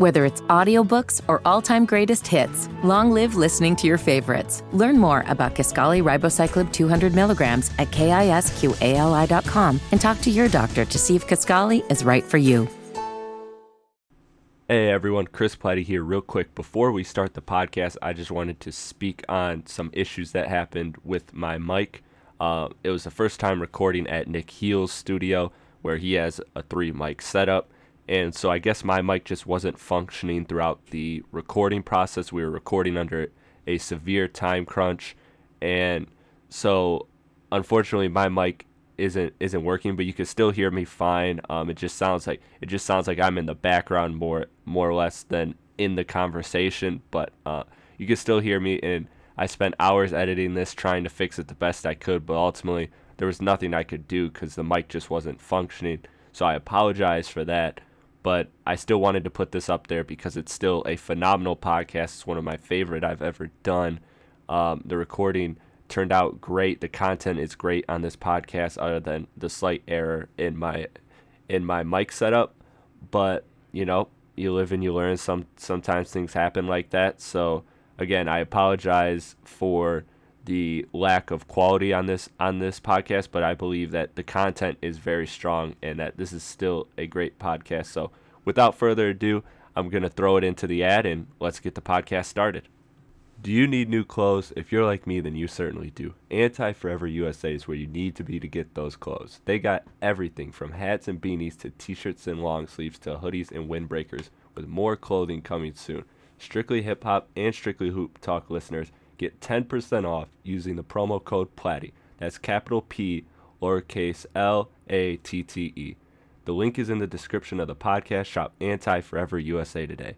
Whether it's audiobooks or all-time greatest hits, long live listening to your favorites. Learn more about Kisqali Ribociclib 200 milligrams at kisqali.com and talk to your doctor to see if Kisqali is right for you. Hey everyone, Chris Platty here. Real quick, before we start the podcast, I just wanted to speak on some issues that happened with my mic. Uh, it was the first time recording at Nick Heal's studio, where he has a three mic setup and so I guess my mic just wasn't functioning throughout the recording process. We were recording under a severe time crunch, and so unfortunately my mic isn't isn't working. But you can still hear me fine. Um, it just sounds like it just sounds like I'm in the background more more or less than in the conversation. But uh, you can still hear me, and I spent hours editing this trying to fix it the best I could. But ultimately there was nothing I could do because the mic just wasn't functioning. So I apologize for that but I still wanted to put this up there because it's still a phenomenal podcast. It's one of my favorite I've ever done. Um, the recording turned out great. The content is great on this podcast, other than the slight error in my in my mic setup. But you know, you live and you learn. Some sometimes things happen like that. So again, I apologize for the lack of quality on this on this podcast, but I believe that the content is very strong and that this is still a great podcast. So, without further ado, I'm going to throw it into the ad and let's get the podcast started. Do you need new clothes? If you're like me, then you certainly do. Anti Forever USA is where you need to be to get those clothes. They got everything from hats and beanies to t shirts and long sleeves to hoodies and windbreakers, with more clothing coming soon. Strictly Hip Hop and Strictly Hoop Talk listeners Get 10% off using the promo code PLATTY. That's capital P, lowercase L A T T E. The link is in the description of the podcast. Shop Anti Forever USA today.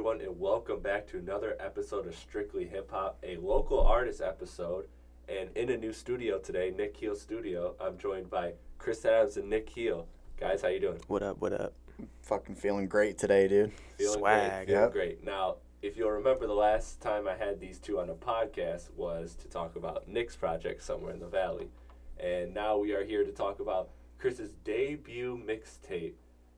To welcome back to another episode of Strictly Hip Hop, a local artist episode. And in a new studio today, Nick Heel Studio, I'm joined by Chris Adams and Nick Heel. Guys, how you doing? What up? What up? Fucking feeling great today, dude. Feeling Swag. Great, feeling yep. great. Now, if you'll remember, the last time I had these two on a podcast was to talk about Nick's project somewhere in the valley, and now we are here to talk about Chris's debut mixtape,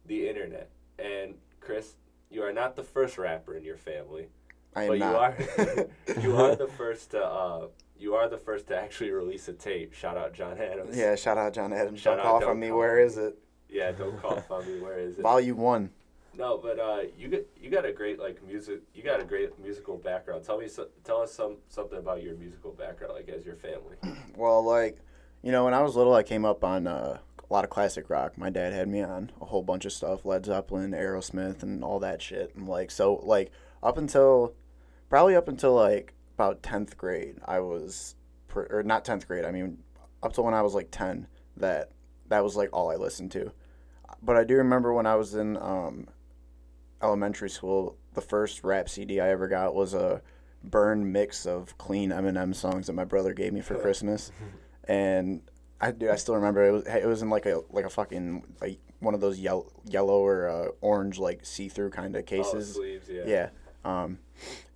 "The Internet." And Chris, you are not the first rapper in your family. I am but not. you are you are the first to uh, you are the first to actually release a tape. Shout out John Adams. Yeah, shout out John Adams. Shout don't cough on me. Where is it? Yeah, don't cough on me. Where is it? Volume one. No, but uh, you get you got a great like music. You got a great musical background. Tell me, so, tell us some something about your musical background, like as your family. well, like, you know, when I was little, I came up on uh, a lot of classic rock. My dad had me on a whole bunch of stuff, Led Zeppelin, Aerosmith, and all that shit. And like, so like up until probably up until like about 10th grade, I was, or not 10th grade, I mean, up to when I was like 10, that that was like all I listened to. But I do remember when I was in um, elementary school, the first rap CD I ever got was a burned mix of clean Eminem songs that my brother gave me for Christmas. And I do. I still remember it was. It was in like a like a fucking like one of those yellow yellow or uh, orange like see through kind of cases. Oh, sleeves, yeah. Yeah. Um,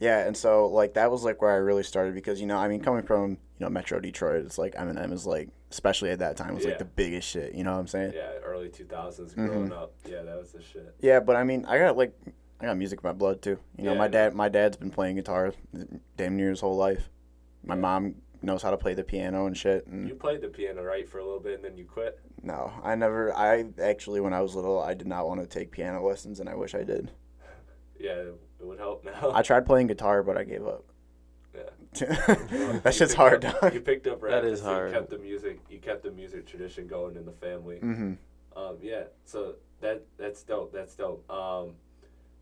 yeah, and so like that was like where I really started because you know I mean coming from you know Metro Detroit, it's like Eminem is like especially at that time, was Yeah. like the biggest shit. You know what I'm saying? Yeah, early 2000s Mm-hmm. growing up. Yeah, that was the shit. Yeah, but I mean, I got like, I got music in my blood too. You know, Yeah, my dad, my dad's been playing guitar damn near his whole life. My mom knows how to play the piano and shit. And You played the piano, right, for a little bit and then you quit? no, I never. I actually, when I was little, I did not want to take piano lessons, and I wish I did. Yeah, it would help now. I tried playing guitar, but I gave up. yeah. that You shit's hard, up- dog. You picked up That rap, is hard. You kept the music. You kept the music tradition going in the family. Mm-hmm. Um, yeah, so that that's dope. That's dope. Um,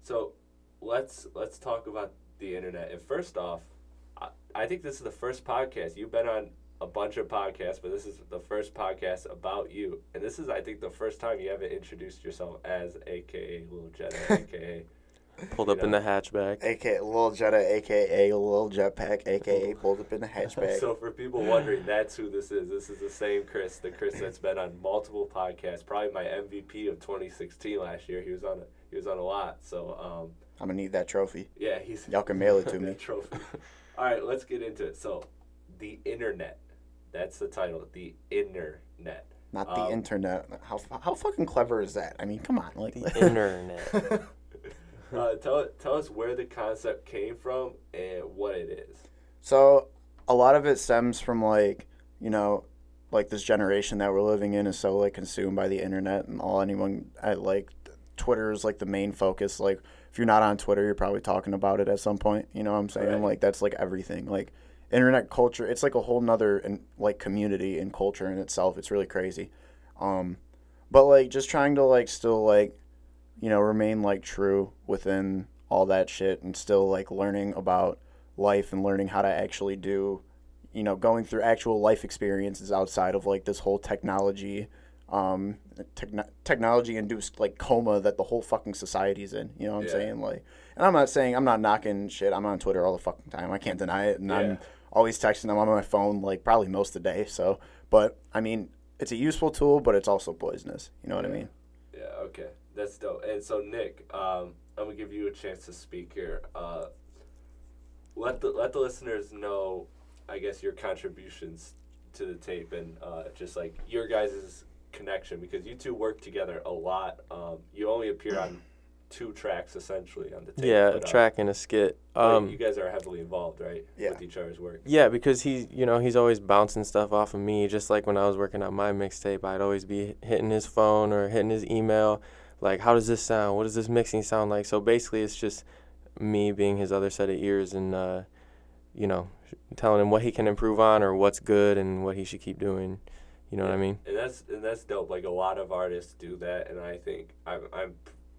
so let's let's talk about the internet. And first off, I, I think this is the first podcast you've been on a bunch of podcasts, but this is the first podcast about you. And this is, I think, the first time you haven't introduced yourself as AKA Lil Jetta, AKA. Pulled up in the hatchback. AKA Lil Jetta, aka Lil Jetpack, aka pulled up in the hatchback. So for people wondering, that's who this is. This is the same Chris, the Chris that's been on multiple podcasts. Probably my MVP of 2016 last year. He was on a, he was on a lot. So um, I'm gonna need that trophy. yeah, he's Y'all can mail it to me. trophy. All right, let's get into it. So, the internet. That's the title. The internet. Not the Um, internet. How how fucking clever is that? I mean, come on, like The internet. Uh, tell tell us where the concept came from and what it is. So a lot of it stems from like, you know, like this generation that we're living in is so like consumed by the internet and all anyone at like Twitter is like the main focus. Like if you're not on Twitter, you're probably talking about it at some point. You know what I'm saying? Right. Like that's like everything. Like internet culture, it's like a whole nother and like community and culture in itself. It's really crazy. Um, but like just trying to like still like you know remain like true within all that shit and still like learning about life and learning how to actually do you know going through actual life experiences outside of like this whole technology um techno- technology induced like coma that the whole fucking society's in you know what i'm Yeah. saying like and i'm not saying i'm not knocking shit i'm on twitter all the fucking time i can't deny it and Yeah. i'm always texting them on my phone like probably most of the day so but i mean it's a useful tool but it's also poisonous you know what i mean Yeah, okay. That's dope. And so, Nick, um, I'm gonna give you a chance to speak here. Uh, let the let the listeners know, I guess, your contributions to the tape and uh, just like your guys' connection because you two work together a lot. Um, you only appear on two tracks essentially on the tape. yeah, a but, uh, track and a skit. Um, you guys are heavily involved, right? Yeah. With each other's work. Yeah, because he's you know he's always bouncing stuff off of me. Just like when I was working on my mixtape, I'd always be hitting his phone or hitting his email, like how does this sound? What does this mixing sound like? So basically, it's just me being his other set of ears and uh, you know telling him what he can improve on or what's good and what he should keep doing. You know what I mean? And that's and that's dope. Like a lot of artists do that, and I think I'm I'm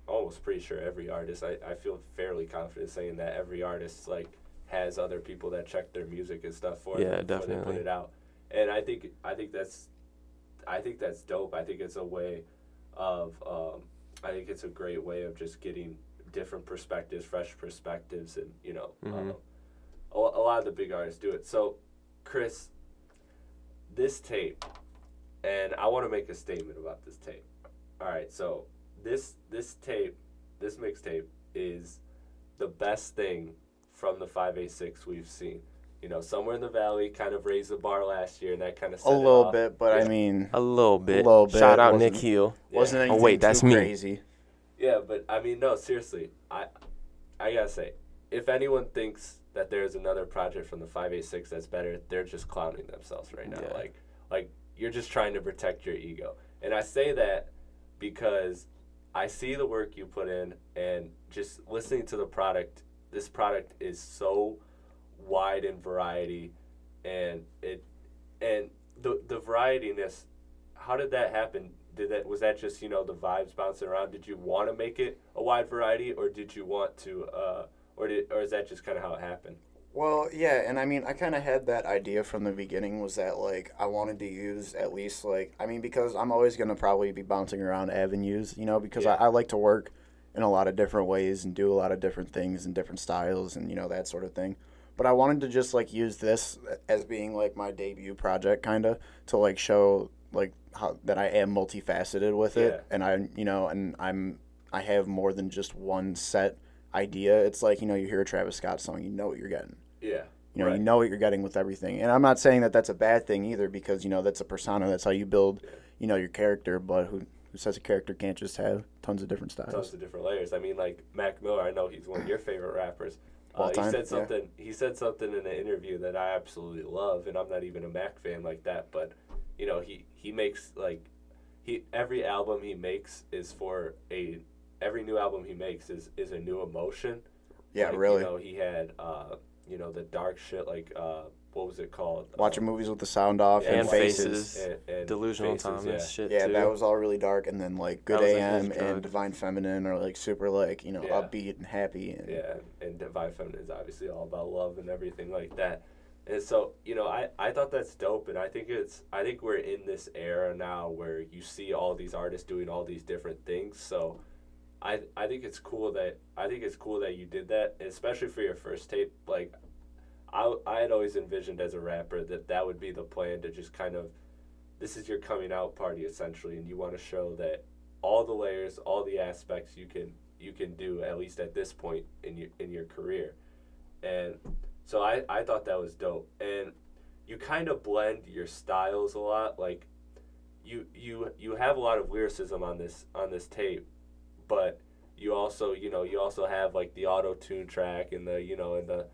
almost pretty sure every artist. I, I feel fairly confident saying that every artist like has other people that check their music and stuff for Yeah, them before they put definitely. it out. And I think I think that's I think that's dope. I think it's a way of um, I think it's a great way of just getting different perspectives, fresh perspectives, and you know, Mhm. um, a, a lot of the big artists do it. So, Chris, this tape, and I want to make a statement about this tape. All right, so this this tape, this mixtape is the best thing from the 586 we've seen. You know, somewhere in the valley kind of raised the bar last year, and that kind of a little bit but i mean A little bit. A little bit, Shout out wasn't- Nick Heel. wasn't Oh, wait, that's too me. crazy Yeah, but I mean, no, seriously, I, I gotta say, if anyone thinks that there's another project from the 586 that's better, they're just clowning themselves right now. Yeah. Like, like you're just trying to protect your ego, and I say that because I see the work you put in, and just listening to the product. This product is so wide in variety, and it, and the the varietyness. How did that happen? Did that was that just you know the vibes bouncing around? Did you want to make it a wide variety, or did you want to, uh, or did, or is that just kind of how it happened? Well, yeah, and I mean, I kind of had that idea from the beginning was that like I wanted to use at least like I mean because I'm always gonna probably be bouncing around avenues, you know, because Yeah. I, I like to work in a lot of different ways and do a lot of different things and different styles and you know that sort of thing. But I wanted to just like use this as being like my debut project, kind of to like show like how that I am multifaceted with it, Yeah. and I you know and I'm I have more than just one set idea. It's like you know you hear a Travis Scott song, you know what you're getting Yeah, You know, you know what you're getting with everything. And I'm not saying that that's a bad thing either, because you know that's a persona. That's how you build, you know, your character. But who who says a character can't just have tons of different styles? tons of different layers. I mean, like Mac Miller, I know he's one of your favorite rappers. Uh, All he said yeah. something. He said something in an interview that I absolutely love, and I'm not even a Mac fan like that. But you know, he he makes like he every album he makes is for a every new album he makes is is a new emotion. Yeah, Like, really. You know, he had uh, you know the dark shit like uh, what was it called? Watching Uh, movies with the sound off yeah, and, and faces. faces. and, and Delusional Faces, Thomas yeah. shit Yeah, too. that was all really dark, and then like Good That was, like, AM and. Divine Feminine are like super like you know Yeah. upbeat and happy. And, Yeah, and Divine Feminine is obviously all about love and everything like that. And so, you know, I, I thought that's dope and I think it's I think we're in this era now where you see all these artists doing all these different things. So I I think it's cool that I think it's cool that you did that, especially for your first tape. Like I I had always envisioned as a rapper that that would be the plan to just kind of this is your coming out party essentially and you want to show that all the layers, all the aspects you can you can do at least at this point in your in your career. And so I, I thought that was dope. And you kind of blend your styles a lot. Like you you you have a lot of lyricism on this on this tape, but you also you know you also have like the auto tune track and the you know and the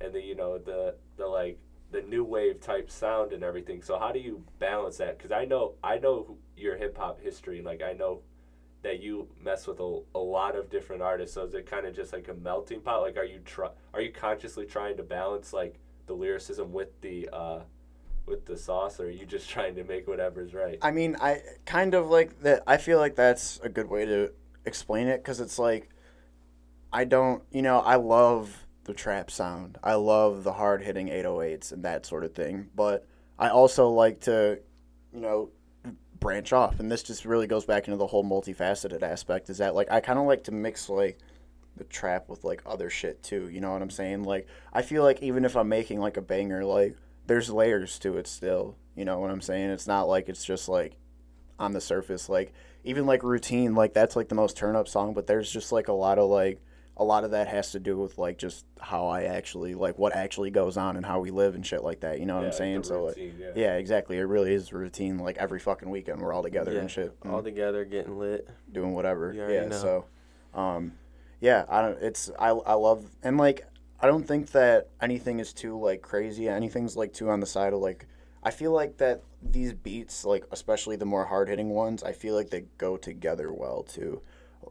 and the you know the the like the new wave type sound and everything. So how do you balance that? Because I know I know your hip hop history. Like I know that you mess with a, a lot of different artists. So is it kind of just like a melting pot? Like are you try are you consciously trying to balance like the lyricism with the uh with the sauce, or are you just trying to make whatever's right? I mean, I kind of like that. I feel like that's a good way to explain it because it's like I don't, you know, I love the trap sound. I love the hard hitting 808s and that sort of thing. But I also like to, you know, branch off. And this just really goes back into the whole multifaceted aspect is that, like, I kind of like to mix, like, the trap with, like, other shit too. You know what I'm saying? Like, I feel like even if I'm making, like, a banger, like, there's layers to it still. You know what I'm saying? It's not like it's just, like, on the surface. Like, even, like, routine, like, that's, like, the most turn up song, but there's just, like, a lot of, like, a lot of that has to do with like just how I actually like what actually goes on and how we live and shit like that. You know what Yeah, I'm saying? so like, yeah. yeah, exactly. It really is routine. Like every fucking weekend we're all together yeah, and shit, all and together getting lit. doing whatever. Yeah. know. So, um, yeah, I don't. It's I I love and like I don't think that anything is too like crazy. Anything's like too on the side of like. I feel like that these beats, like especially the more hard hitting ones, I feel like they go together well too.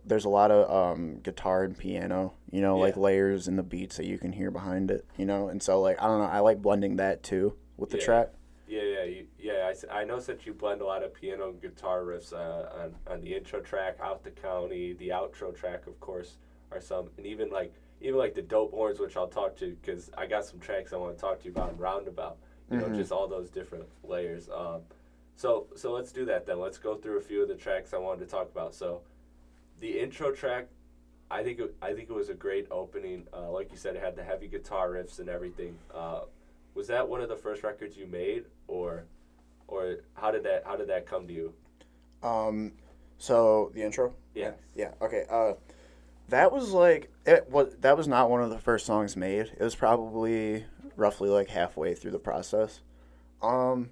There's a lot of um, guitar and piano, you know, like layers in the beats that you can hear behind it, you know, and so like I don't know, I like blending that too with the track Yeah. trap. Yeah, yeah, you, yeah. I, I know that you blend a lot of piano and guitar riffs uh, on on the intro track, out the county, the outro track, of course, are some, and even like even like the dope horns, which I'll talk to because I got some tracks I want to talk to you about in roundabout. You know, just all those different layers. Um, so so let's do that then. Let's go through a few of the tracks I wanted to talk about. So, the intro track, I think it, I think it was a great opening. Uh, like you said, it had the heavy guitar riffs and everything. Uh, was that one of the first records you made, or, or how did that how did that come to you? Um, so the intro. Yeah. Yeah. Okay. Uh, that was like it was. That was not one of the first songs made. It was probably roughly like halfway through the process. Um,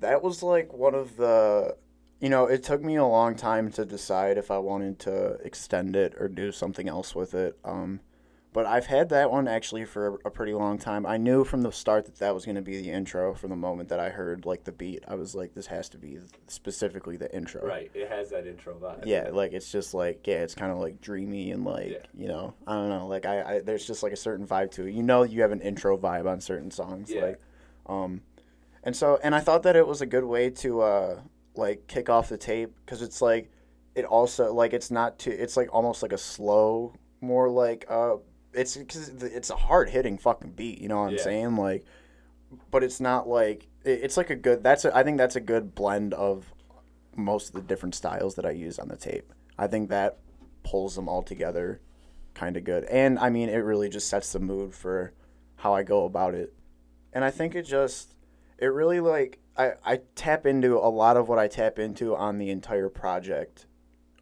that was like one of the. You know, it took me a long time to decide if I wanted to extend it or do something else with it. Um, but I've had that one actually for a pretty long time. I knew from the start that that was going to be the intro. From the moment that I heard like the beat, I was like, this has to be specifically the intro. Right, it has that intro vibe. Yeah, like it's just like yeah, it's kind of like dreamy and like Yeah. you know I don't know like I, I there's just like a certain vibe to it. You know, you have an intro vibe on certain songs. Yeah. Like, um, and so and I thought that it was a good way to uh like kick off the tape because it's like it also like it's not too it's like almost like a slow more like uh it's because it's a hard hitting fucking beat. You know what I'm Yeah. saying like, but it's not like it, it's like a good that's a, I think that's a good blend of most of the different styles that I use on the tape. I think that pulls them all together kind of good. And I mean, it really just sets the mood for how I go about it. And I think it just, it really like, I, I tap into a lot of what I tap into on the entire project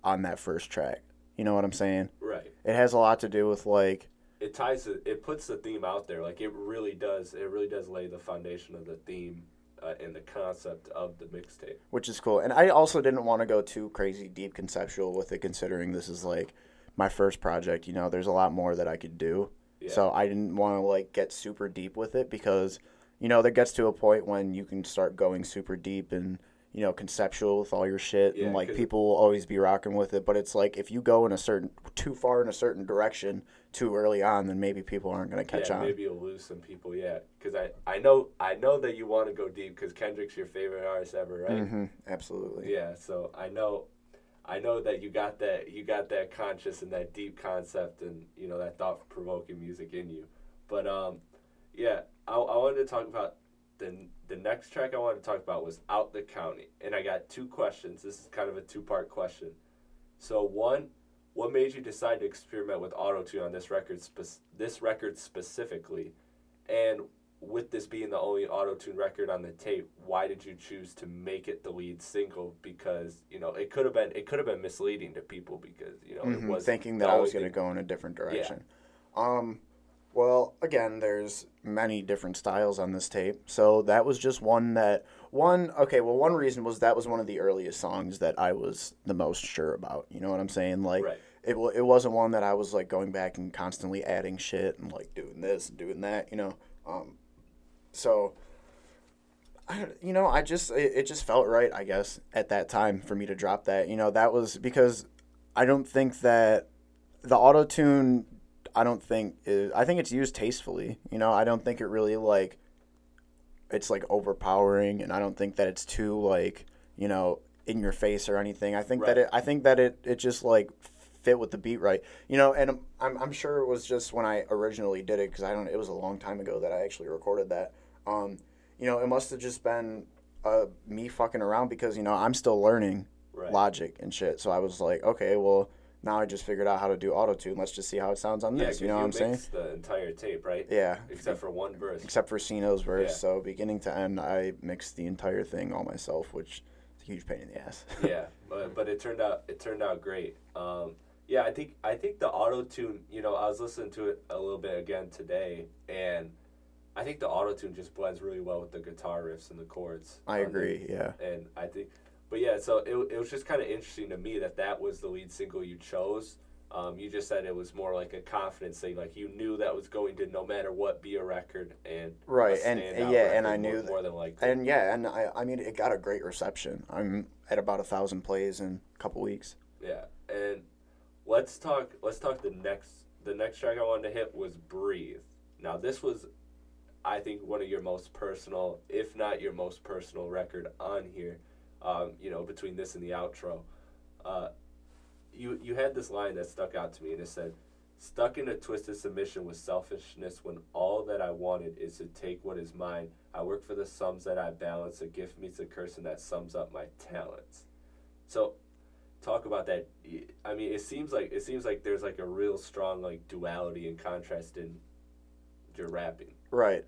on that first track. You know what I'm saying? right. It has a lot to do with like, It ties it, it puts the theme out there. Like it really does. It really does lay the foundation of the theme uh, and the concept of the mixtape. which is cool. And I also didn't want to go too crazy deep conceptual with it, considering this is like my first project. You know, there's a lot more that I could do. Yeah. So I didn't want to like get super deep with it because, you know, there gets to a point when you can start going super deep and you know conceptual with all your shit, Yeah, and like people will always be rocking with it. But it's like if you go in a certain too far in a certain direction too early on, then maybe people aren't gonna catch yeah, on. maybe you'll lose some people. Yeah, because I, I know I know that you want to go deep because Kendrick's your favorite artist ever, right? hmm absolutely. Yeah. So I know, I know that you got that you got that conscious and that deep concept and you know that thought provoking music in you. But um, yeah, I, I wanted to talk about the the next track I wanted to talk about was Out the County, and I got two questions. This is kind of a two part question. So one, what made you decide to experiment with auto tune on this record spec- this record specifically, and with this being the only auto tune record on the tape, why did you choose to make it the lead single? Because you know it could have been it could have been misleading to people because you know it Mhm, was thinking that I was going to go in a different direction. Um, well, again, there's many different styles on this tape, so that was just one that one. Okay, well, one reason was that was one of the earliest songs that I was the most sure about. You know what I'm saying? Like, Right. it it wasn't one that I was like going back and constantly adding shit and like doing this and doing that. You know, um, so. I, don't- you know, I just it, it just felt right, I guess, at that time for me to drop that. You know, that was because I don't think that the auto tune I don't think is, I think it's used tastefully. You know, I don't think it really like it's like overpowering and I don't think that it's too like, you know, in your face or anything. I think that it I think that it it just like fit with the beat right. You know, and I'm I'm sure it was just when I originally did it cuz I don't it was a long time ago that I actually recorded that. Um, you know, it must have just been uh, me fucking around because you know, I'm still learning Right. logic and shit. So I was like, okay, well, now I just figured out how to do auto tune. Let's just see how it sounds on Yeah, this. you know what I'm saying? the entire tape, right? Yeah. Except for one verse. Except for Sino's verse. Yeah. So beginning to end, I mixed the entire thing all myself, which is a huge pain in the ass. yeah, but but it turned out it turned out great. Um, yeah, I think I think the auto tune. You know, I was listening to it a little bit again today, and I think the auto tune just blends really well with the guitar riffs and the chords. I the- agree. Yeah. and I think, but yeah, so it, it was just kind of interesting to me that that was the lead single you chose. Um, you just said it was more like a confidence thing, like you knew that was going to no matter what be a record and Right, and- standout yeah, and I knew more, that- more than like And yeah, and I, I mean, it got a great reception. I'm at about a thousand plays in a couple weeks. Yeah, and let's talk. Let's talk. The next, the next track I wanted to hit was "Breathe." Now, this was, I think, one of your most personal, if not your most personal record on here. Um, you know, between this and the outro, uh, you you had this line that stuck out to me, and it said, "Stuck in a twisted submission with selfishness when all that I wanted is to take what is mine. I work for the sums that I balance. A gift meets a curse, and that sums up my talents." So talk about that. I mean, it seems like it seems like there's like a real strong like duality and contrast in your rapping. Right.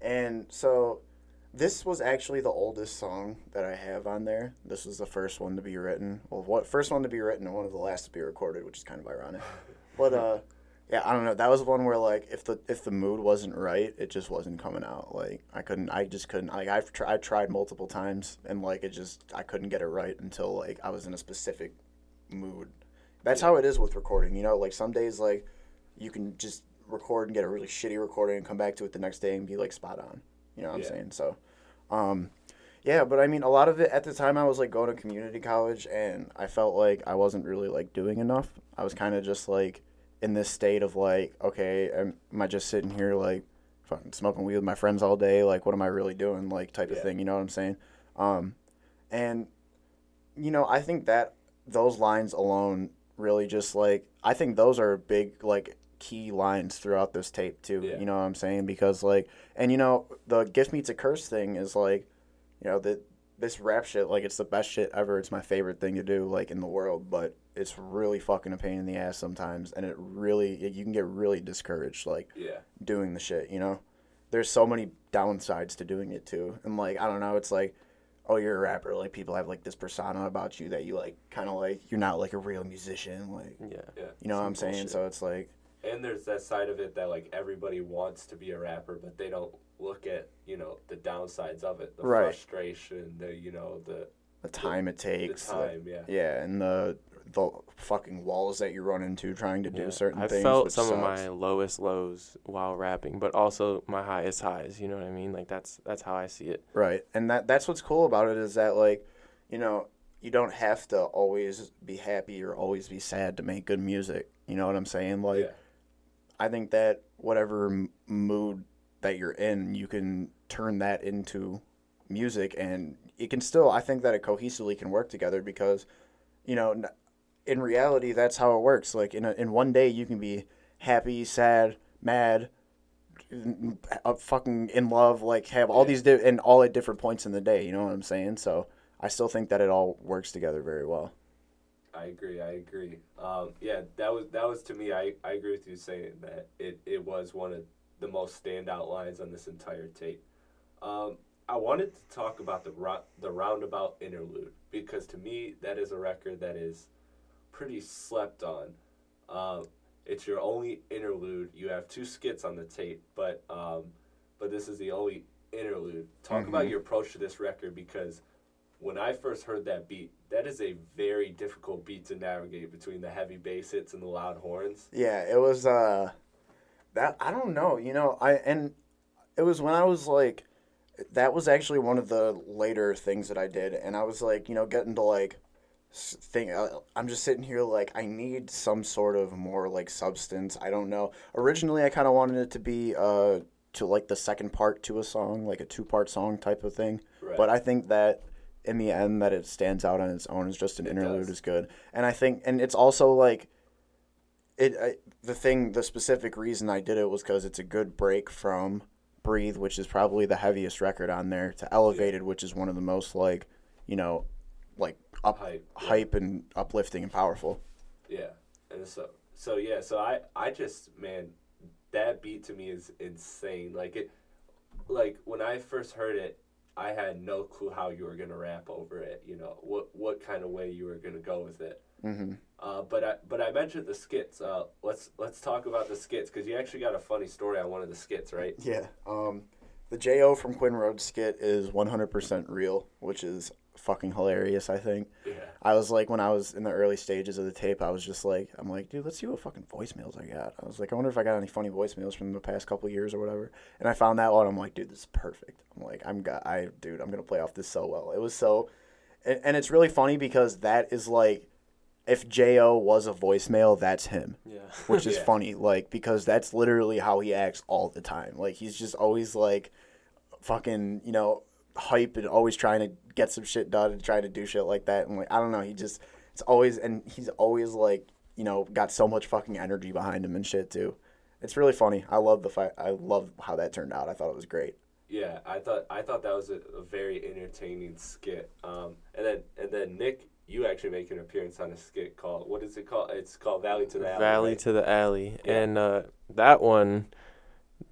And so this was actually the oldest song that I have on there. This was the first one to be written. Well, what first one to be written and one of the last to be recorded, which is kind of ironic. But uh yeah, I don't know. That was one where like if the if the mood wasn't right, it just wasn't coming out. Like I couldn't I just couldn't like I've tried I tried multiple times and like it just I couldn't get it right until like I was in a specific mood. That's how it is with recording, you know, like some days like you can just record and get a really shitty recording and come back to it the next day and be like spot on. You know what Yeah. I'm saying? So, um, yeah, but I mean, a lot of it at the time I was like going to community college and I felt like I wasn't really like doing enough. I was kind of just like in this state of like, okay, am, am I just sitting here like fucking smoking weed with my friends all day? Like, what am I really doing? Like, type of thing. You know what I'm saying? Um, and you know, I think that those lines alone really just like I think those are big like key lines throughout this tape too. Yeah. You know what I'm saying? Because like and you know, the gift meets a curse thing is like, you know, that this rap shit, like it's the best shit ever. It's my favorite thing to do, like in the world, but it's really fucking a pain in the ass sometimes and it really you can get really discouraged like Yeah. doing the shit, you know? There's so many downsides to doing it too. And like, I don't know, it's like, oh, you're a rapper. Like, people have like this persona about you that you like, kind of like, you're not like a real musician. Like, Yeah. Yeah. you know what I'm Some saying? bullshit. So it's like, and there's that side of it that like everybody wants to be a rapper, but they don't look at you know the downsides of it, the Right. frustration, the you know the the time it the takes. the- time, yeah. yeah, and the the fucking walls that you run into trying to do Yeah. certain I things. felt which some of my lowest lows while rapping, but also my highest highs. You know what I mean? Like that's that's how I see it. Right. And that that's what's cool about it is that like, you know, you don't have to always be happy or always be sad to make good music. You know what I'm saying? Like yeah. I think that whatever m- mood that you're in, you can turn that into music and it can still I think that it cohesively can work together because you know, in reality that's how it works. Like in a, in one day you can be happy, sad, mad, uh, fucking in love, like have all these di- and all at different points in the day. You know what I'm saying? So I still think that it all works together very well. I agree. I agree. Um, yeah, that was that was to me. I, I agree with you saying that it, it was one of the most standout lines on this entire tape. Um, I wanted to talk about the ro- the roundabout interlude because to me that is a record that is pretty slept on. Um, it's your only interlude. You have two skits on the tape, but um, but this is the only interlude. Talk about your approach to this record because when I first heard that beat, that is a very difficult beat to navigate between the heavy bass hits and the loud horns. Yeah, it was uh that I don't know, you know, I and it was when I was like that was actually one of the later things that I did and I was like, you know, getting to like think uh, I'm just sitting here like I need some sort of more like substance. I don't know. Originally I kind of wanted it to be uh to like the second part to a song, like a two-part song type of thing. Right. But I think that in the end that it stands out on its own as just an It interlude does. is good. And I think and it's also like it I, the thing the specific reason I did it was because it's a good break from Breathe, which is probably the heaviest record on there, to Elevated, which is one of the most like you know like up Hype, yeah. hype and uplifting and powerful. Yeah, and so so yeah, so I I just man, that beat to me is insane. Like it, like when I first heard it, I had no clue how you were gonna rap over it. You know what what kind of way you were gonna go with it. hmm Uh, but I but I mentioned the skits. Uh, let's let's talk about the skits because you actually got a funny story on one of the skits, right? Yeah. Um, the Jo from Quinn Road skit is 100% real, which is fucking hilarious. I think. Yeah. I was like, when I was in the early stages of the tape, I was just like, I'm like, dude, let's see what fucking voicemails I got. I was like, I wonder if I got any funny voicemails from the past couple years or whatever. And I found that one. I'm like, dude, this is perfect. I'm like, I'm got, I, dude, I'm gonna play off this so well. It was so, and, and it's really funny because that is like, if Jo was a voicemail, that's him Yeah. which is Yeah. funny like because that's literally how he acts all the time like he's just always like fucking you know hype and always trying to get some shit done and trying to do shit like that and like i don't know he just it's always and he's always like you know got so much fucking energy behind him and shit too it's really funny i love the fight i love how that turned out i thought it was great Yeah, I thought I thought that was a, a very entertaining skit. Um, and then and then Nick, you actually make an appearance on a skit called what is it called? It's called Valley to the Alley. Valley right? to the alley, Yeah. and uh, that one,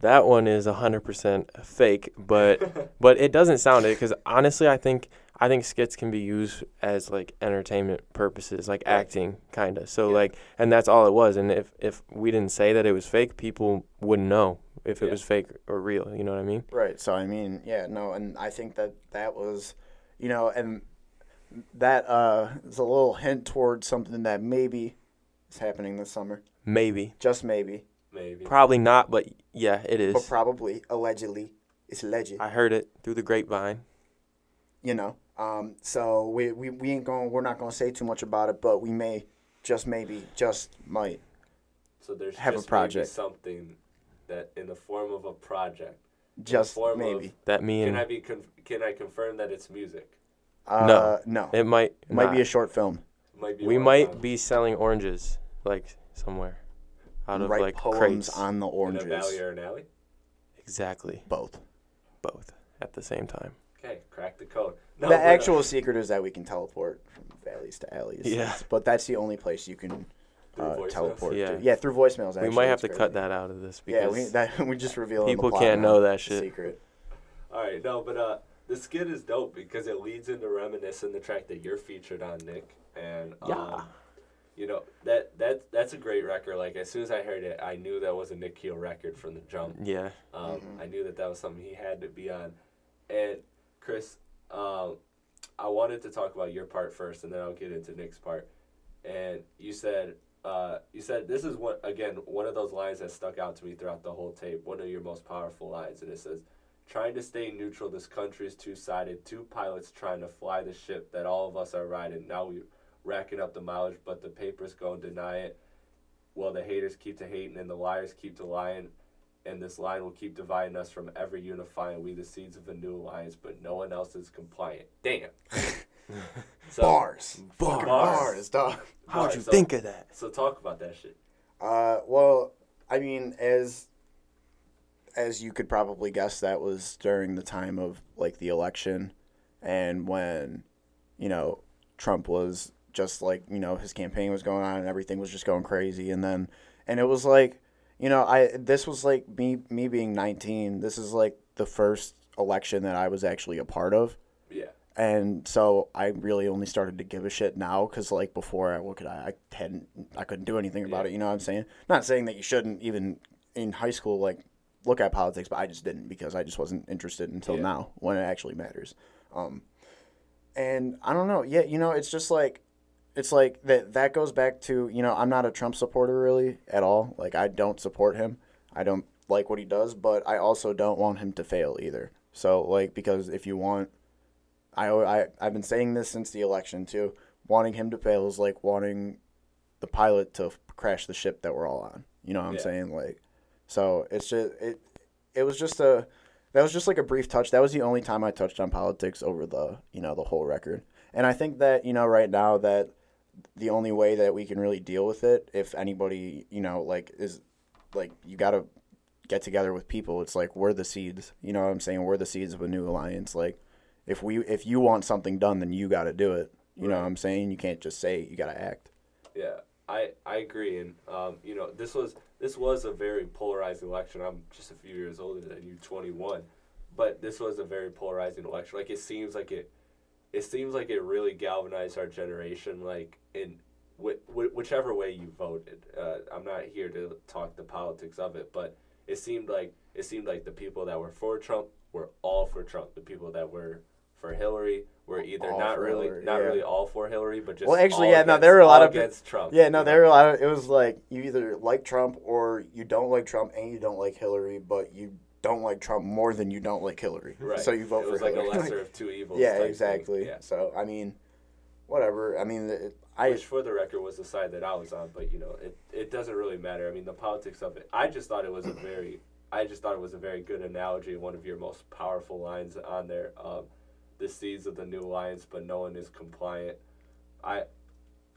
that one is hundred percent fake, but but it doesn't sound it because honestly, I think I think skits can be used as like entertainment purposes, like Right. acting, kind of. So Yeah. like, and that's all it was. And if if we didn't say that it was fake, people wouldn't know if it Yeah. was fake or real. You know what I mean? Right. So I mean, yeah, no, and I think that that was, you know, and that uh is a little hint towards something that maybe is happening this summer. Maybe, Just maybe, Maybe. probably not, but yeah, it is. but probably, allegedly, it's alleged. I heard it through the grapevine. You know. Um. So we we, we ain't going. We're not gonna say too much about it, but we may, just maybe, just might. so there's have a project. maybe something that in the form of a project. Just form of- maybe. That me Can I be conf- can I confirm that it's music? Uh, No. No. it might It might not. be a short film. Might be We might time be selling oranges, like somewhere, out of Write like poems crates. on the in a oranges. valley or an alley. Exactly, Both. both at the same time. Okay, crack the code. No, the but, actual secret is that we can teleport from valleys to alleys. Yeah. But that's the only place you can uh, teleport Yeah. to. Yeah, through voicemails. Actually, we might have it's to crazy. cut that out of this Yeah, because we that we just reveal people the can't know that shit. Secret. All right, no, but uh, the skit is dope because it leads into reminiscing the track that you're featured on, Nick, and um, Yeah. You know that that that's a great record. Like as soon as I heard it, I knew that was a Nick Keel record from the jump. Yeah. Um, I knew that that was something he had to be on. And Chris, um, I wanted to talk about your part first, and then I'll get into Nick's part. And you said, uh, you said this is what again one of those lines that stuck out to me throughout the whole tape. One of your most powerful lines, and it says, "Trying to stay neutral. This country is two sided. Two pilots trying to fly the ship that all of us are riding. Now we racking up the mileage, but the papers go and deny it. Well, the haters keep to hating, and the liars keep to lying." and this line will keep dividing us from ever unifying. We the seeds of a new alliance, but no one else is compliant. Damn. so, bars, fucking Bars. bars, dog. How'd Alright, you so- think of that? So talk about that shit. Uh, well, I mean, as as you could probably guess, that was during the time of like the election, and when, you know, Trump was just like you know his campaign was going on and everything was just going crazy, and then and it was like, you know, I this was like me me being nineteen. This is like the first election that I was actually a part of Yeah. and so I really only started to give a shit now because like before I what could I I hadn't I couldn't do anything about Yeah. it you know what I'm saying not saying that you shouldn't even in high school like look at politics but I just didn't because I just wasn't interested until Yeah. now when it actually matters um and I don't know yeah you know it's just like it's like that that goes back to you know I'm not a Trump supporter really at all like I don't support him I don't like what he does but I also don't want him to fail either so like because if you want I, I I've been saying this since the election too. Wanting him to fail is like wanting the pilot to f- crash the ship that we're all on. You know what I'm Yeah. saying? Like, so it's just it. It was just a that was just like a brief touch. That was the only time I touched on politics over the you know the whole record. And I think that you know right now that the only way that we can really deal with it, if anybody you know like is like you got to get together with people. It's like we're the seeds. You know what I'm saying? We're the seeds of a new alliance. Like if we if you want something done, then you got to do it. You know what I'm saying? You can't just say it, you got to act. Yeah, I I agree, and um, you know, this was this was a very polarizing election. I'm just a few years older than you, 21, but this was a very polarizing election. Like it seems like it, it seems like it really galvanized our generation. Like in wh- wh- whichever way you voted, uh, I'm not here to talk the politics of it, but it seemed like it seemed like the people that were for Trump were all for Trump. The people that were for Hillary were either All not really Hillary, not yeah. really all for Hillary, but just Well, actually, all yeah, no, there were a lot of against Trump. Yeah, no, there were a lot of. It was like you either like Trump or you don't like Trump, and you don't like Hillary, but you don't like Trump more than you don't like Hillary. Right. So you vote it for was like a lesser of two evils. yeah, exactly. Yeah. So I mean, whatever. I mean, it, I Which, for the record, was the side that I was on, but you know, it, it doesn't really matter. I mean, the politics of it. I just thought it was a very, I just thought it was a very good analogy. One of your most powerful lines on there. Um, the seeds of the new alliance, but no one is compliant. I,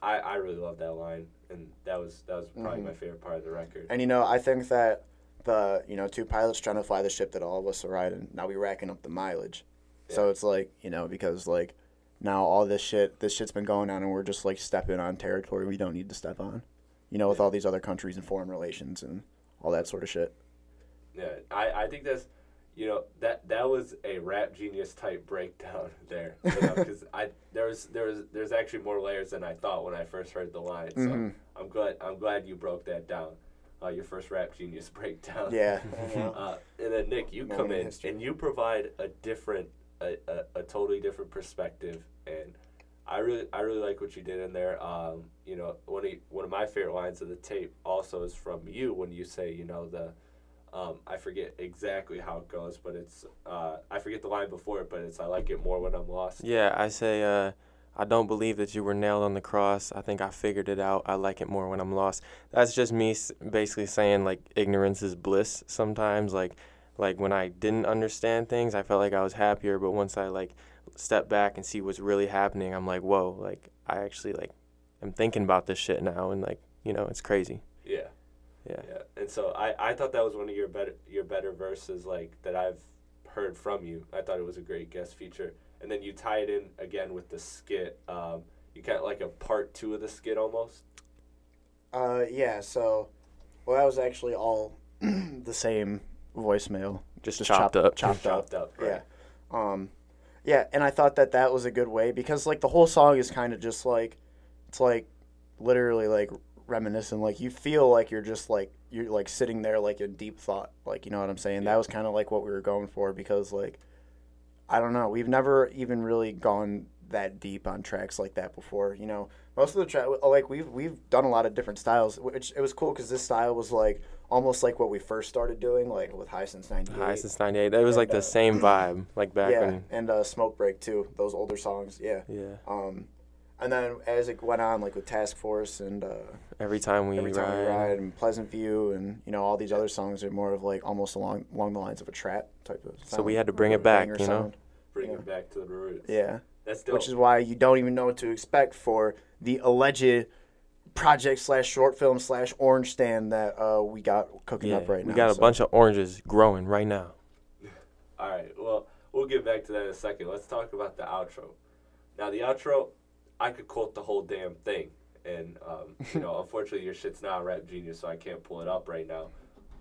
I, I really love that line, and that was that was probably Mm-hmm. my favorite part of the record. And you know, I think that the you know two pilots trying to fly the ship that all of us are riding. Now we're racking up the mileage, so it's like you know because like now all this shit this shit's been going on and we're just like stepping on territory we don't need to step on, you know, with all these other countries and foreign relations and all that sort of shit. Yeah, I, I think that's, you know, that that was a rap genius type breakdown there, because I there was there was there's actually more layers than I thought when I first heard the line. So Mm-hmm. I'm glad I'm glad you broke that down, uh, your first rap genius breakdown. Yeah. Uh, and then Nick, you Moment come in in history. and you provide a different, a, a, a totally different perspective, and I really I really like what you did in there. Um, you know, one of one of my favorite lines of the tape also is from you when you say, you know, the um, I forget exactly how it goes, but it's uh, I forget the line before it, but it's I like it more when I'm lost. Yeah, I say, uh, I don't believe that you were nailed on the cross. I think I figured it out. I like it more when I'm lost. That's just me basically saying like ignorance is bliss sometimes. Like, like when I didn't understand things, I felt like I was happier. But once I like step back and see what's really happening, I'm like, whoa, like I actually like am thinking about this shit now, and like you know, it's crazy. Yeah. Yeah. Yeah, and so I, I thought that was one of your better your better verses like that I've heard from you. I thought it was a great guest feature, and then you tie it in again with the skit. Um, you kind of like a part two of the skit almost. Uh, yeah. So, well, that was actually all the same voicemail, Just chopped up. chopped up. Chopped up, Yeah. Um, yeah, and I thought that that was a good way because like the whole song is kind of just like, it's like, literally like reminiscent. Like you feel like you're just like you're like sitting there like in deep thought. Like you know what I'm saying. That was kind of like what we were going for because like I don't know. We've never even really gone that deep on tracks like that before. You know, most of the track like we've we've done a lot of different styles, which it was cool because this style was like almost like what we first started doing, like with High Since '98. High since '98. It was like the uh, same vibe, like back yeah, when. and uh, Smoke Break too. Those older songs, yeah. Yeah. Um, and then as it went on, like with Task Force and uh, Every time we Every ride. Time We Ride and Pleasant View and you know all these other songs are more of like almost along along the lines of a trap type of. Sound, So we had to bring it back, you know? sound. Bring Yeah. it back to the roots. Yeah, That's dope. which is why you don't even know what to expect for the alleged project slash short film slash orange stand that uh, we got cooking Yeah, up right we now. We got a so- bunch of oranges growing right now. All right. Well, we'll get back to that in a second. Let's talk about the outro. Now, the outro, I could quote the whole damn thing, and um, you know, unfortunately, your shit's not Rap Genius, so I can't pull it up right now.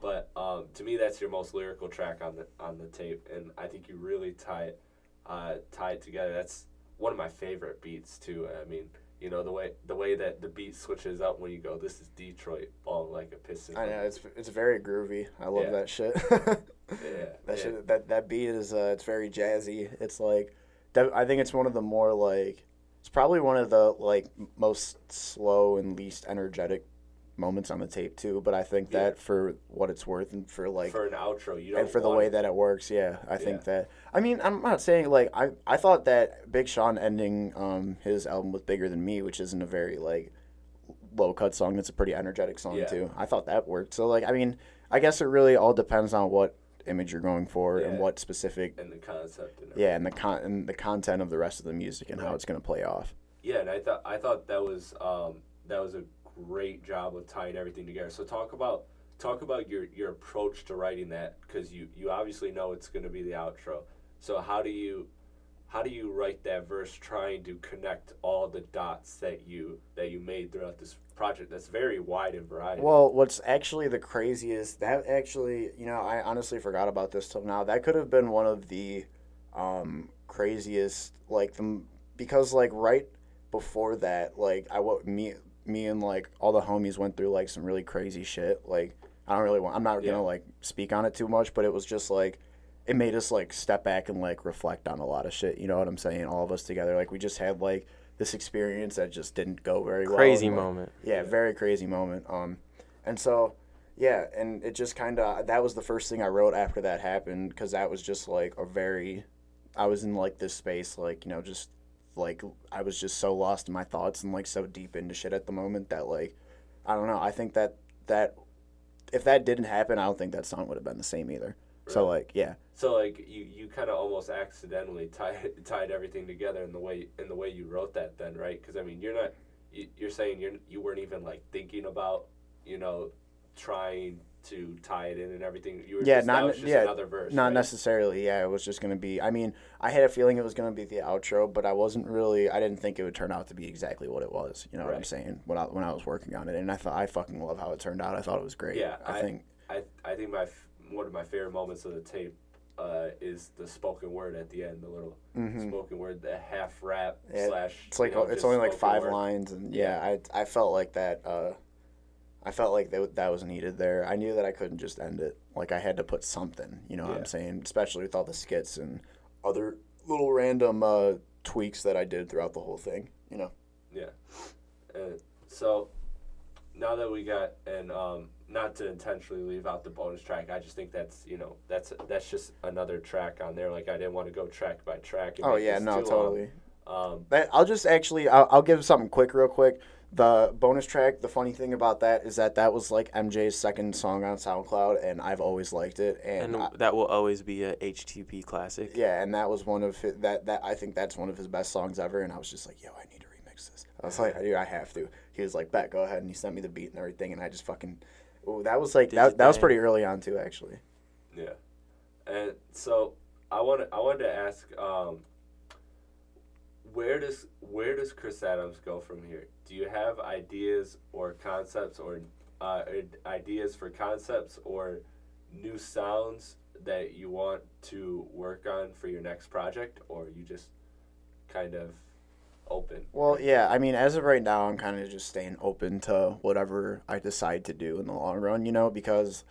But um, to me, that's your most lyrical track on the on the tape, and I think you really tie it uh, tie it together. That's one of my favorite beats too. I mean, you know the way the way that the beat switches up when you go, "This is Detroit, balling like a piston." I know it's it's very groovy. I love Yeah. that shit. Yeah, That yeah. shit, that that beat is uh, it's very jazzy. It's like, that, I think it's one of the more like, it's probably one of the like most slow and least energetic moments on the tape too. But I think Yeah. that for what it's worth and for like for an outro, you and for the way it. that it works, yeah, I think that. I mean, I'm not saying like I I thought that Big Sean ending um his album with Bigger Than Me, which isn't a very like low cut song. It's a pretty energetic song Yeah. too. I thought that worked. So like, I mean, I guess it really all depends on what image you're going for and what specific and the concept. And yeah, and the con and the content of the rest of the music and how it's gonna play off. Yeah, and I thought I thought that was um, that was a great job of tying everything together. So talk about talk about your your approach to writing that because you you obviously know it's going to be the outro. So how do you how do you write that verse trying to connect all the dots that you that you made throughout this project that's very wide and variety. Well, what's actually the craziest that actually, you know, I honestly forgot about this till now. That could have been one of the um, craziest, like the because like right before that, like I what me me and like all the homies went through like some really crazy shit. Like I don't really want. I'm not Yeah. gonna like speak on it too much, but it was just like it made us like step back and like reflect on a lot of shit. You know what I'm saying? All of us together, like we just had like this experience that just didn't go very well. Crazy like, moment. yeah, very crazy moment. Um, and so, yeah, and it just kind of that was the first thing I wrote after that happened because that was just like a very, I was in like this space like you know just like I was just so lost in my thoughts and like so deep into shit at the moment that like I don't know. I think that that if that didn't happen, I don't think that song would have been the same either. So like yeah, So like you, you kind of almost accidentally tied tied everything together in the way in the way you wrote that then right because I mean you're not you, you're saying you're you weren't even like thinking about you know trying to tie it in and everything you were Yeah, just, not- just yeah, another verse Not right? necessarily. Yeah, it was just gonna be. I mean, I had a feeling it was gonna be the outro, but I wasn't really. I didn't think it would turn out to be exactly what it was. You know what I'm saying? When I when I was working on it, and I thought I fucking love how it turned out. I thought it was great. Yeah, I, I- think. I I think my one of my favorite moments of the tape uh, is the spoken word at the end the little spoken word the half rap Mm-hmm. Yeah, slash It's like know, it's only like five word. lines, and yeah, I I felt like that. Uh, I felt like that, that was needed there. I knew that I couldn't just end it. Like I had to put something. You know what I'm saying? Especially with all the skits and other little random uh, tweaks that I did throughout the whole thing. You know. Yeah. Uh, so now that we got and um, not to intentionally leave out the bonus track, I just think that's you know that's that's just another track on there. Like I didn't want to go track by track. and Oh yeah, no, totally. Um, That, I'll just actually I'll, I'll give something quick real quick. The bonus track, the funny thing about that is that that was like MJ's second song on SoundCloud, and I've always liked it. And, And I- that will always be a HTP classic. yeah, and that was one of his, that that I think that's one of his best songs ever. And I was just like, yo, I need to remix this. I was like, dude, I have to. He was like, bet, go ahead, and he sent me the beat and everything, and I just fucking. Ooh, that was like Did that, that was pretty early on too, actually. Yeah, and so I want I wanted to ask, um, where does where does Chris Adams go from here? Do you have ideas or concepts or uh, ideas for concepts or new sounds that you want to work on for your next project, or you just kind of open. Well, yeah, I mean, as of right now, I'm kind of just staying open to whatever I decide to do in the long run, you know, because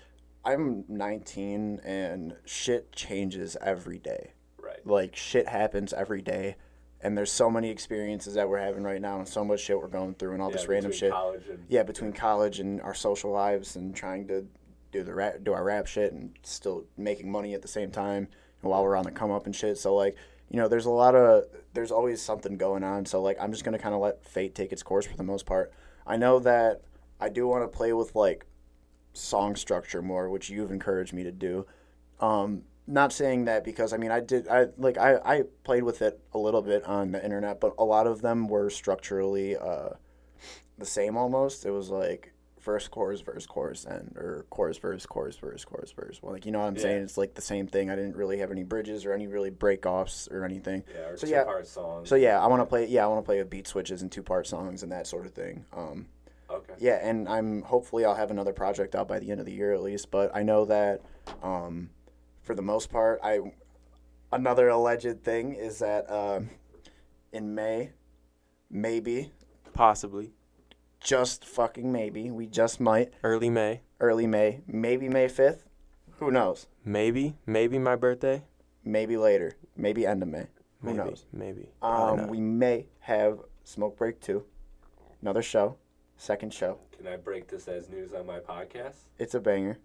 I'm 19 and shit changes every day. Right. Like, shit happens every day. And there's so many experiences that we're having right now and so much shit we're going through and all Yeah, this random shit. And Yeah, between college and our social lives and trying to do the rap, do our rap shit and still making money at the same time and while we're on the come up and shit. So like, you know, there's a lot of there's always something going on. So like, I'm just gonna kind of let fate take its course for the most part. I know that I do want to play with like song structure more, which you've encouraged me to do. Um, not saying that because I mean I did I like I, I played with it a little bit on the internet, but a lot of them were structurally uh, the same almost. It was like verse chorus verse chorus and or chorus verse chorus verse chorus verse. Well, like you know what I'm saying? It's like the same thing. I didn't really have any bridges or any really break offs or anything. yeah, or So two yeah, part songs. so yeah, I want to play. Yeah, I want to play with beat switches and two part songs and that sort of thing. Um, Okay. yeah, and I'm hopefully I'll have another project out by the end of the year at least. But I know that um, for the most part, I another alleged thing is that um, in May, maybe Possibly just fucking maybe we just might early May. early May, maybe May fifth, who knows? Maybe, maybe my birthday. Maybe later, maybe end of May, who Maybe, knows? maybe. Um, we may have Smoke Break two, another show, second show. Can I break this as news on my podcast? It's a banger.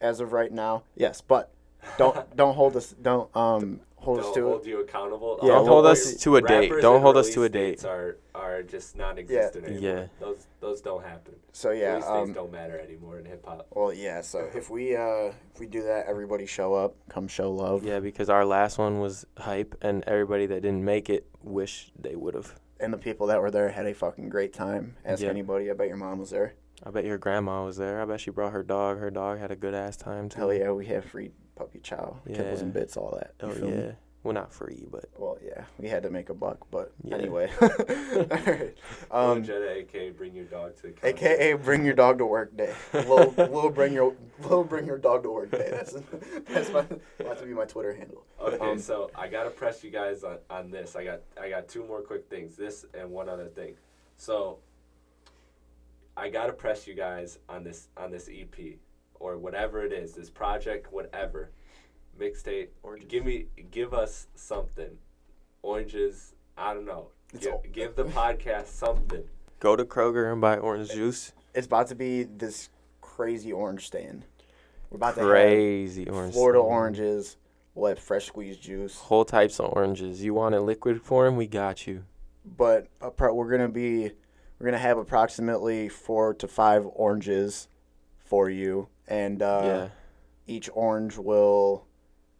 As of right now, yes, but don't don't hold us don't um hold us Don't to hold it. you accountable. Yeah, Don't hold us to a date. Don't hold us to a date. Are are just non-existent anymore. Yeah. Those those don't happen. So yeah, Release um, dates don't matter anymore in hip hop. well yeah. So if we uh if we do that, everybody show up, come show love, Yeah, because our last one was hype, and everybody that didn't make it wish they would have. and the people that were there had a fucking great time. Ask Yeah. anybody. I bet your mom was there. I bet your grandma was there. I bet she brought her dog. Her dog had a good ass time too. Hell yeah, we have free puppy chow, kibbles and bits, all that. You Oh feel me? yeah. Well, not free, but Well, yeah, we had to make a buck, but Yeah. anyway. Alright. Um, um, Jetta, aka bring your dog to the. AKA bring your dog to work day. We'll, we'll bring your we'll bring your dog to work day. That's that's my that's to be my Twitter handle. Okay, Um, so I gotta press you guys on, on this. I got I got two more quick things. This and one other thing. So I gotta press you guys on this on this EP or whatever it is, this project, whatever mixtape. Or give me give us something. Oranges. I don't know. Give, all- give the podcast something. go to Kroger and buy orange juice. It's about to be this crazy orange stand. We're about to have Crazy orange. Florida stand. oranges. We'll have fresh squeezed juice. Whole types of oranges. You want a liquid form? We got you. But uh, appro- we're gonna be we're gonna have approximately four to five oranges for you, and uh, yeah. each orange will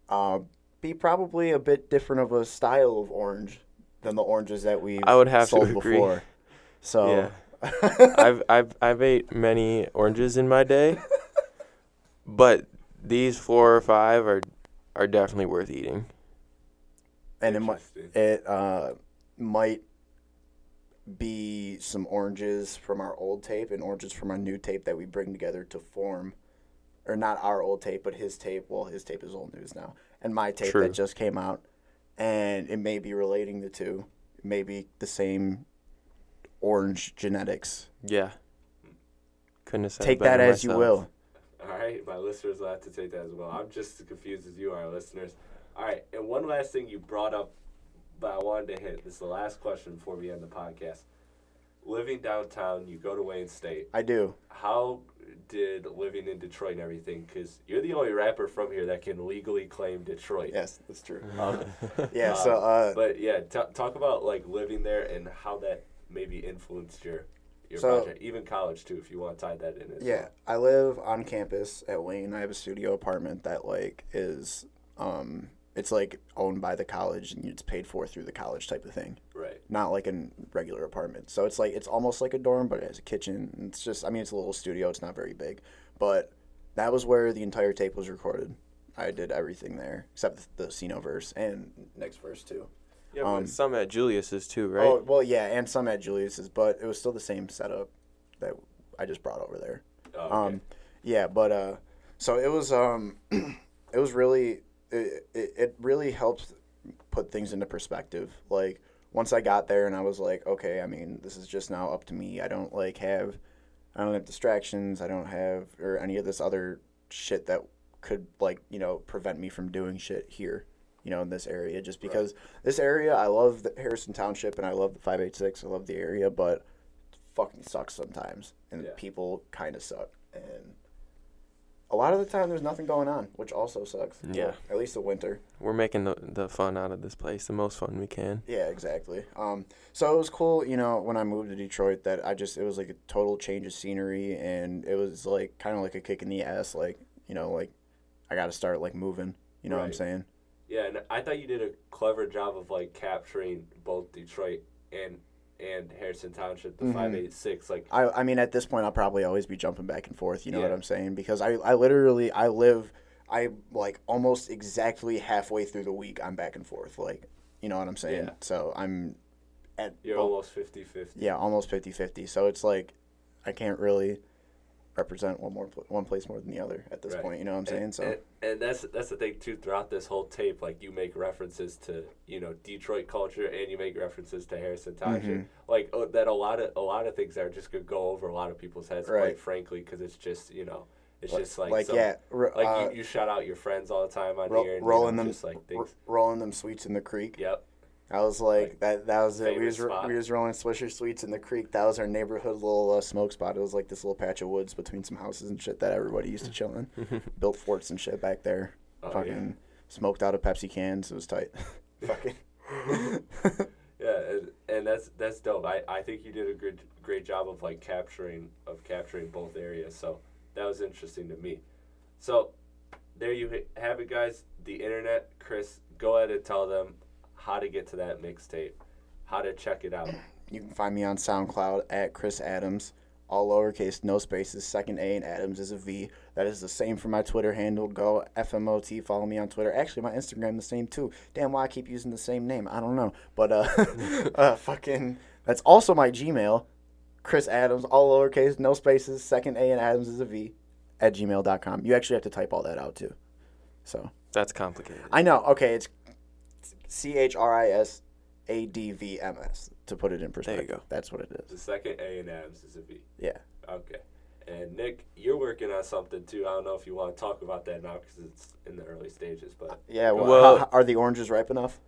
uh, be probably a bit different of a style of orange than the oranges that we've I would have to sold agree. before. So Yeah. I've I've I've ate many oranges in my day, but these four or five are are definitely worth eating. and it might it uh, might be some oranges from our old tape and oranges from our new tape that we bring together to form or not our old tape but his tape. Well his tape is old news now. And my tape True. that just came out. And it may be relating the two. It may be the same orange genetics. Yeah. Couldn't have said take that as you will. All right, my listeners will have to take that as well. I'm just as confused as you are, listeners. All right, and one last thing you brought up, but I wanted to hit. This is the last question before we end the podcast. Living downtown, you go to Wayne State. i do How did living in Detroit and everything? Because you're the only rapper from here that can legally claim Detroit. yes that's true um, yeah so Um, uh, But yeah, t- talk about like living there and how that maybe influenced your your So- project, even college too, if you want to tie that in. As Yeah, I live on campus at Wayne. I have a studio apartment that like is um it's like owned by the college and it's paid for through the college type of thing. right. Not like a regular apartment. So it's like it's almost like a dorm but it has a kitchen. It's just I mean it's a little studio, it's not very big. But that was where the entire tape was recorded. I did everything there except the Sino verse and next verse too. Yeah, Um, some at Julius's too, right? Oh, well yeah, and some at Julius's, but it was still the same setup that I just brought over there. Oh, okay. Um, yeah, but uh, so it was um, it was really it, it, it really helps put things into perspective. Like once I got there and I was like, okay, I mean, this is just now up to me. I don't like have, I don't have distractions. I don't have or any of this other shit that could like you know prevent me from doing shit here, you know, in this area. Just because this area, I love the Harrison Township and I love the five eight six. I love the area, but fucking sucks sometimes, and Yeah. people kind of suck and. A lot of the time, there's nothing going on, which also sucks. Yeah. At least the winter. We're making the the fun out of this place, the most fun we can. Yeah, exactly. Um, so it was cool, you know, when I moved to Detroit that I just it was like a total change of scenery and it was like kind of like a kick in the ass, like you know, like I got to start like moving. You know what I'm saying? Yeah, and I thought you did a clever job of like capturing both Detroit and and Harrison Township, the Mhm. five eight six. Like I I mean, at this point, I'll probably always be jumping back and forth. You know what I'm saying? Because I I literally I live I like almost exactly halfway through the week I'm back and forth. Like you know what I'm saying? Yeah. So I'm at you're both- almost 50-50. yeah almost 50-50. So it's like I can't really represent one more one place more than the other at this Right. point. You know what I'm saying? And, So and, and that's that's the thing too. Throughout this whole tape, like you make references to you know Detroit culture, and you make references to Harrison Township. Mm-hmm. Like uh, that, a lot of a lot of things are just gonna go over a lot of people's heads, quite frankly, because it's just you know it's Like- just like like some- yeah, r- like uh, you, you shout out your friends all the time on ro- here, and rolling you know, them just like r- things. rolling them sweets in the creek. Yep. I was like, Like, that. That was it. We was, spot. we was rolling Swisher Sweets in the creek. That was our neighborhood little uh, smoke spot. It was like this little patch of woods between some houses and shit that everybody used to chill in. Built forts and shit back there. Oh, yeah. Fucking smoked out of Pepsi cans. It was tight. Fucking. Yeah, and, and that's that's dope. I, I think you did a good great job of like capturing of capturing both areas. So that was interesting to me. So there you ha- have it, guys. The internet, Chris. Go ahead and tell them how to get to that mixtape, how to check it out. You can find me on SoundCloud at Chris Adams, all lowercase, no spaces. Second A and Adams is a V. That is the same for my Twitter handle. Go FMOT. Follow me on Twitter. Actually, my Instagram the same too. Damn, why I keep using the same name? I don't know. But uh, uh fucking, that's also my Gmail. Chris Adams, all lowercase, no spaces. Second A and Adams is a V, at gmail.com. You actually have to type all that out too. So That's complicated. I know. Okay, it's C H R I S A D V M S to put it in perspective. There you go. That's what it is. The second A and Adams is a V. Yeah. Okay. And Nick, you're working on something too. I don't know if you want to talk about that now because it's in the early stages, but Yeah. Well, Well- how- are the oranges ripe enough?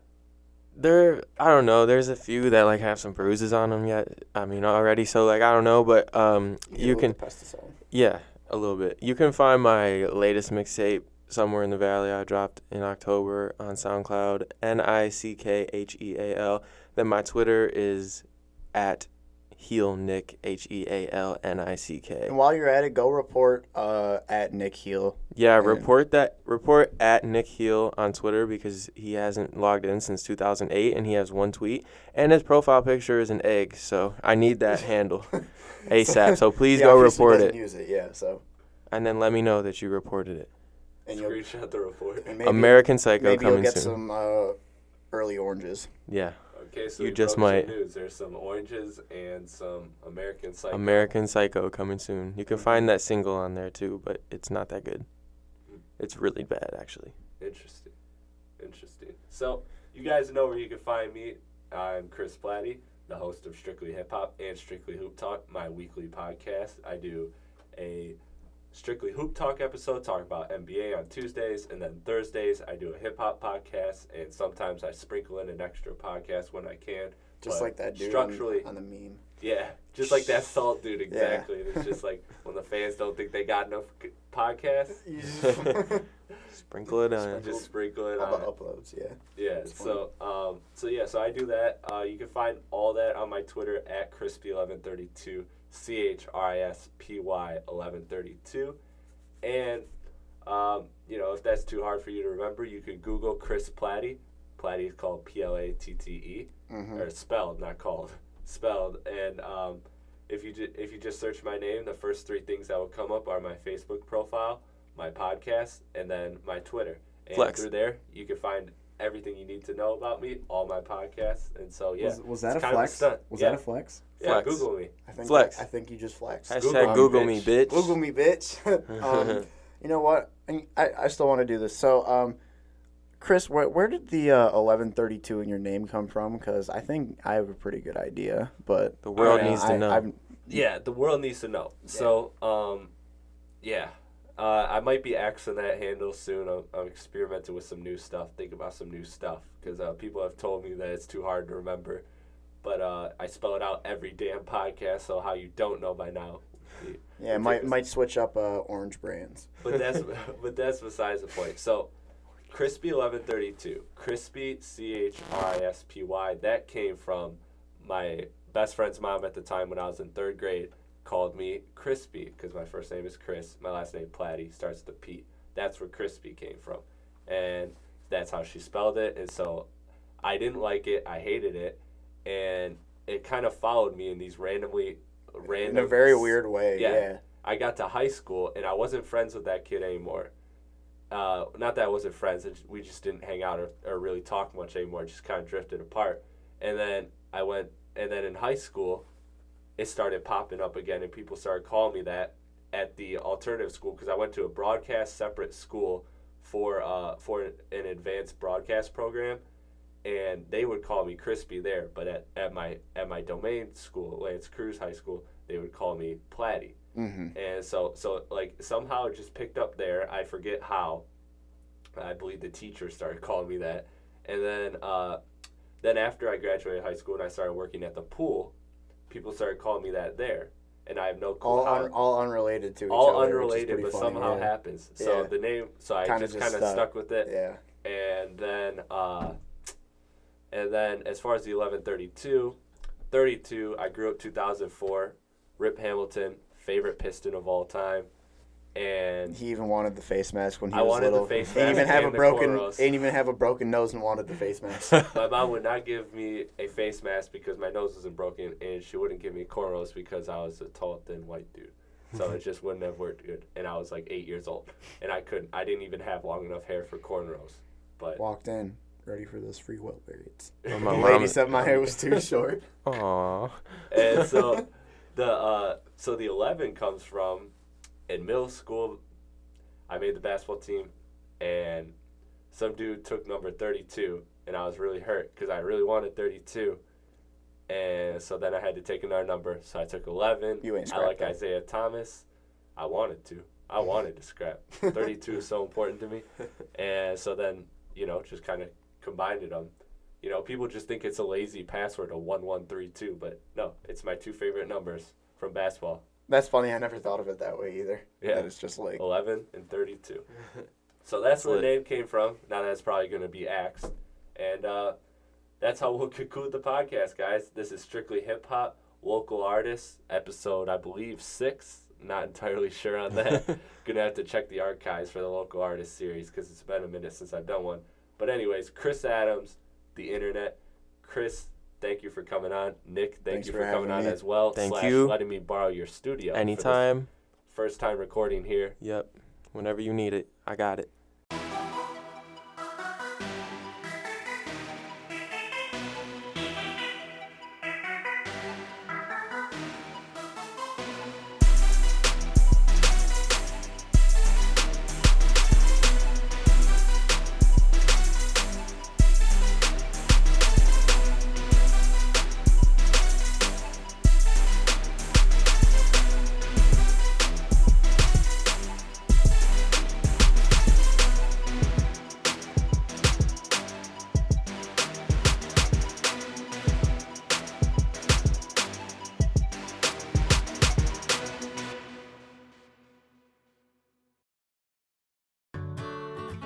There, I don't know. There's a few that like have some bruises on them yet. I mean, already. So like, I don't know, but um, you can, pesticide. yeah, a little bit. You can find my latest mixtape somewhere in the valley. I dropped in October on SoundCloud. N I C K H E A L. Then my Twitter is at heal nick H E A L N I C K. And while you're at it, go report uh, at Nick Heal. Yeah, And- report that. Report at Nick Heal on Twitter because he hasn't logged in since 2008, and he has one tweet, and his profile picture is an egg. So I need that handle ASAP. So please He go report doesn't it, Use it, yeah. So and then let me know that you reported it. And you'll screenshot the report. and maybe, American Psycho maybe you'll coming get soon. some uh, early oranges. Yeah, Okay, so You we just broke some might. News. There's some oranges and some American Psycho. American Psycho coming soon. You can find that single on there too, but it's not that good. It's really bad actually. Interesting. Interesting. So, you guys know where you can find me. I'm Chris Platte, the host of Strictly Hip Hop and Strictly Hoop Talk, my weekly podcast. I do a Strictly Hoop Talk episode, talk about NBA on Tuesdays, and then Thursdays I do a hip hop podcast, and sometimes I sprinkle in an extra podcast when I can. Just But like that dude structurally, on, on the meme. yeah, just like that salt dude, exactly. It's just like when the fans don't think they got enough c- podcasts, Sprinkle it on. just sprinkle it How on. about uploads? Yeah. Yeah. So um, so yeah. So I do that. Uh, you can find all that on my Twitter at crispy1132, c h r i s p y 1132, and um, you know if that's too hard for you to remember, you could Google Chris Platte. Platte is called P L A T T E, or spelled, not called, spelled. And um, if you ju- if you just search my name, the first three things that will come up are my Facebook profile, my podcast, and then my Twitter. And Flex. through there, you can find everything you need to know about me, all my podcasts, and so yeah. Was, was that a flex? stunt. Was yeah. that a flex? Yeah, Flex. Google me. I think Flex. I think you just flexed. Hashtag Google Google, me, me, bitch. bitch. Google me, bitch. um, you know what? I, I still want to do this. So, um, Chris, where, where did the uh, 1132 in your name come from? Because I think I have a pretty good idea, but The world I- needs to know. I've- Yeah, the world needs to know. So, um, yeah, uh, I might be axing that handle soon. I'm, I'm experimenting with some new stuff, think about some new stuff, because uh, people have told me that it's too hard to remember. But uh, I spell it out every damn podcast, so how you don't know by now. yeah, might might switch up uh, orange brands. But that's but that's besides the point. So, crispy eleven thirty two, crispy C H R I S P Y. That came from my best friend's mom at the time when I was in third grade. Called me Crispy because my first name is Chris, my last name Platte starts with a P. That's where Crispy came from, and that's how she spelled it. And so, I didn't like it. I hated it, and it kind of followed me in these randomly random In a very weird way. Yeah. Yeah. I got to high school and I wasn't friends with that kid anymore. Uh, not that I wasn't friends, we just didn't hang out or, or really talk much anymore. Just kind of drifted apart. And then I went, and then in high school, it started popping up again, and people started calling me that at the alternative school because I went to a broadcast separate school for uh, for an advanced broadcast program, and they would call me Crispy there. But at, at my at my domain school, L'Anse Creuse High School, they would call me Platty. Mm-hmm. And so, so like somehow it just picked up there. I forget how. I believe the teacher started calling me that, and then, uh, then after I graduated high school and I started working at the pool, people started calling me that there, and I have no clue All un, all unrelated to each all other. unrelated, but funny, somehow yeah. happens. So Yeah. the name, so I Kinda just just kind of stuck. stuck with it Yeah. and then uh, and then as far as the 1132 32 i grew up 2004 rip hamilton favorite piston of all time. And He even wanted the face mask when he I was wanted the little. face he didn't even have a the broken. didn't even have a broken nose and wanted the face mask. my mom would not give me a face mask because my nose wasn't broken and she wouldn't give me cornrows because i was a tall thin white dude. So it just wouldn't have worked good. And i was like eight years old. And i couldn't i didn't even have long enough hair for cornrows. But Walked in, ready for those free will periods. Well, The my lady mom- said my hair was too short. Aw. and so the uh, so the 11 comes from in middle school i made the basketball team and some dude took number 32 and i was really hurt because i really wanted 32 and so then i had to take another number so i took 11 You ain't i like scrapped it. isaiah thomas i wanted to i wanted to scrap 32 is so important to me and so then you know just kind of combined them you know, people just think it's a lazy password, a one one three two, but no, it's my two favorite numbers from basketball, That's funny. I never thought of it that way either. Yeah. That it's just like eleven and thirty two. so that's where the name came from. Now that's probably going to be axed, and uh, that's how we'll conclude the podcast, guys. This is strictly hip hop, local artists, episode I believe six. Not entirely sure on that. Gonna have to check the archives for the local artist series because it's been a minute since I've done one. But anyways, Chris Adams, the internet. Chris, thank you for coming on. Nick, thank Thanks you for for, coming on me. as well. Thank slash you. letting me borrow your studio. Anytime. First time recording here. Yep. Whenever you need it, I got it.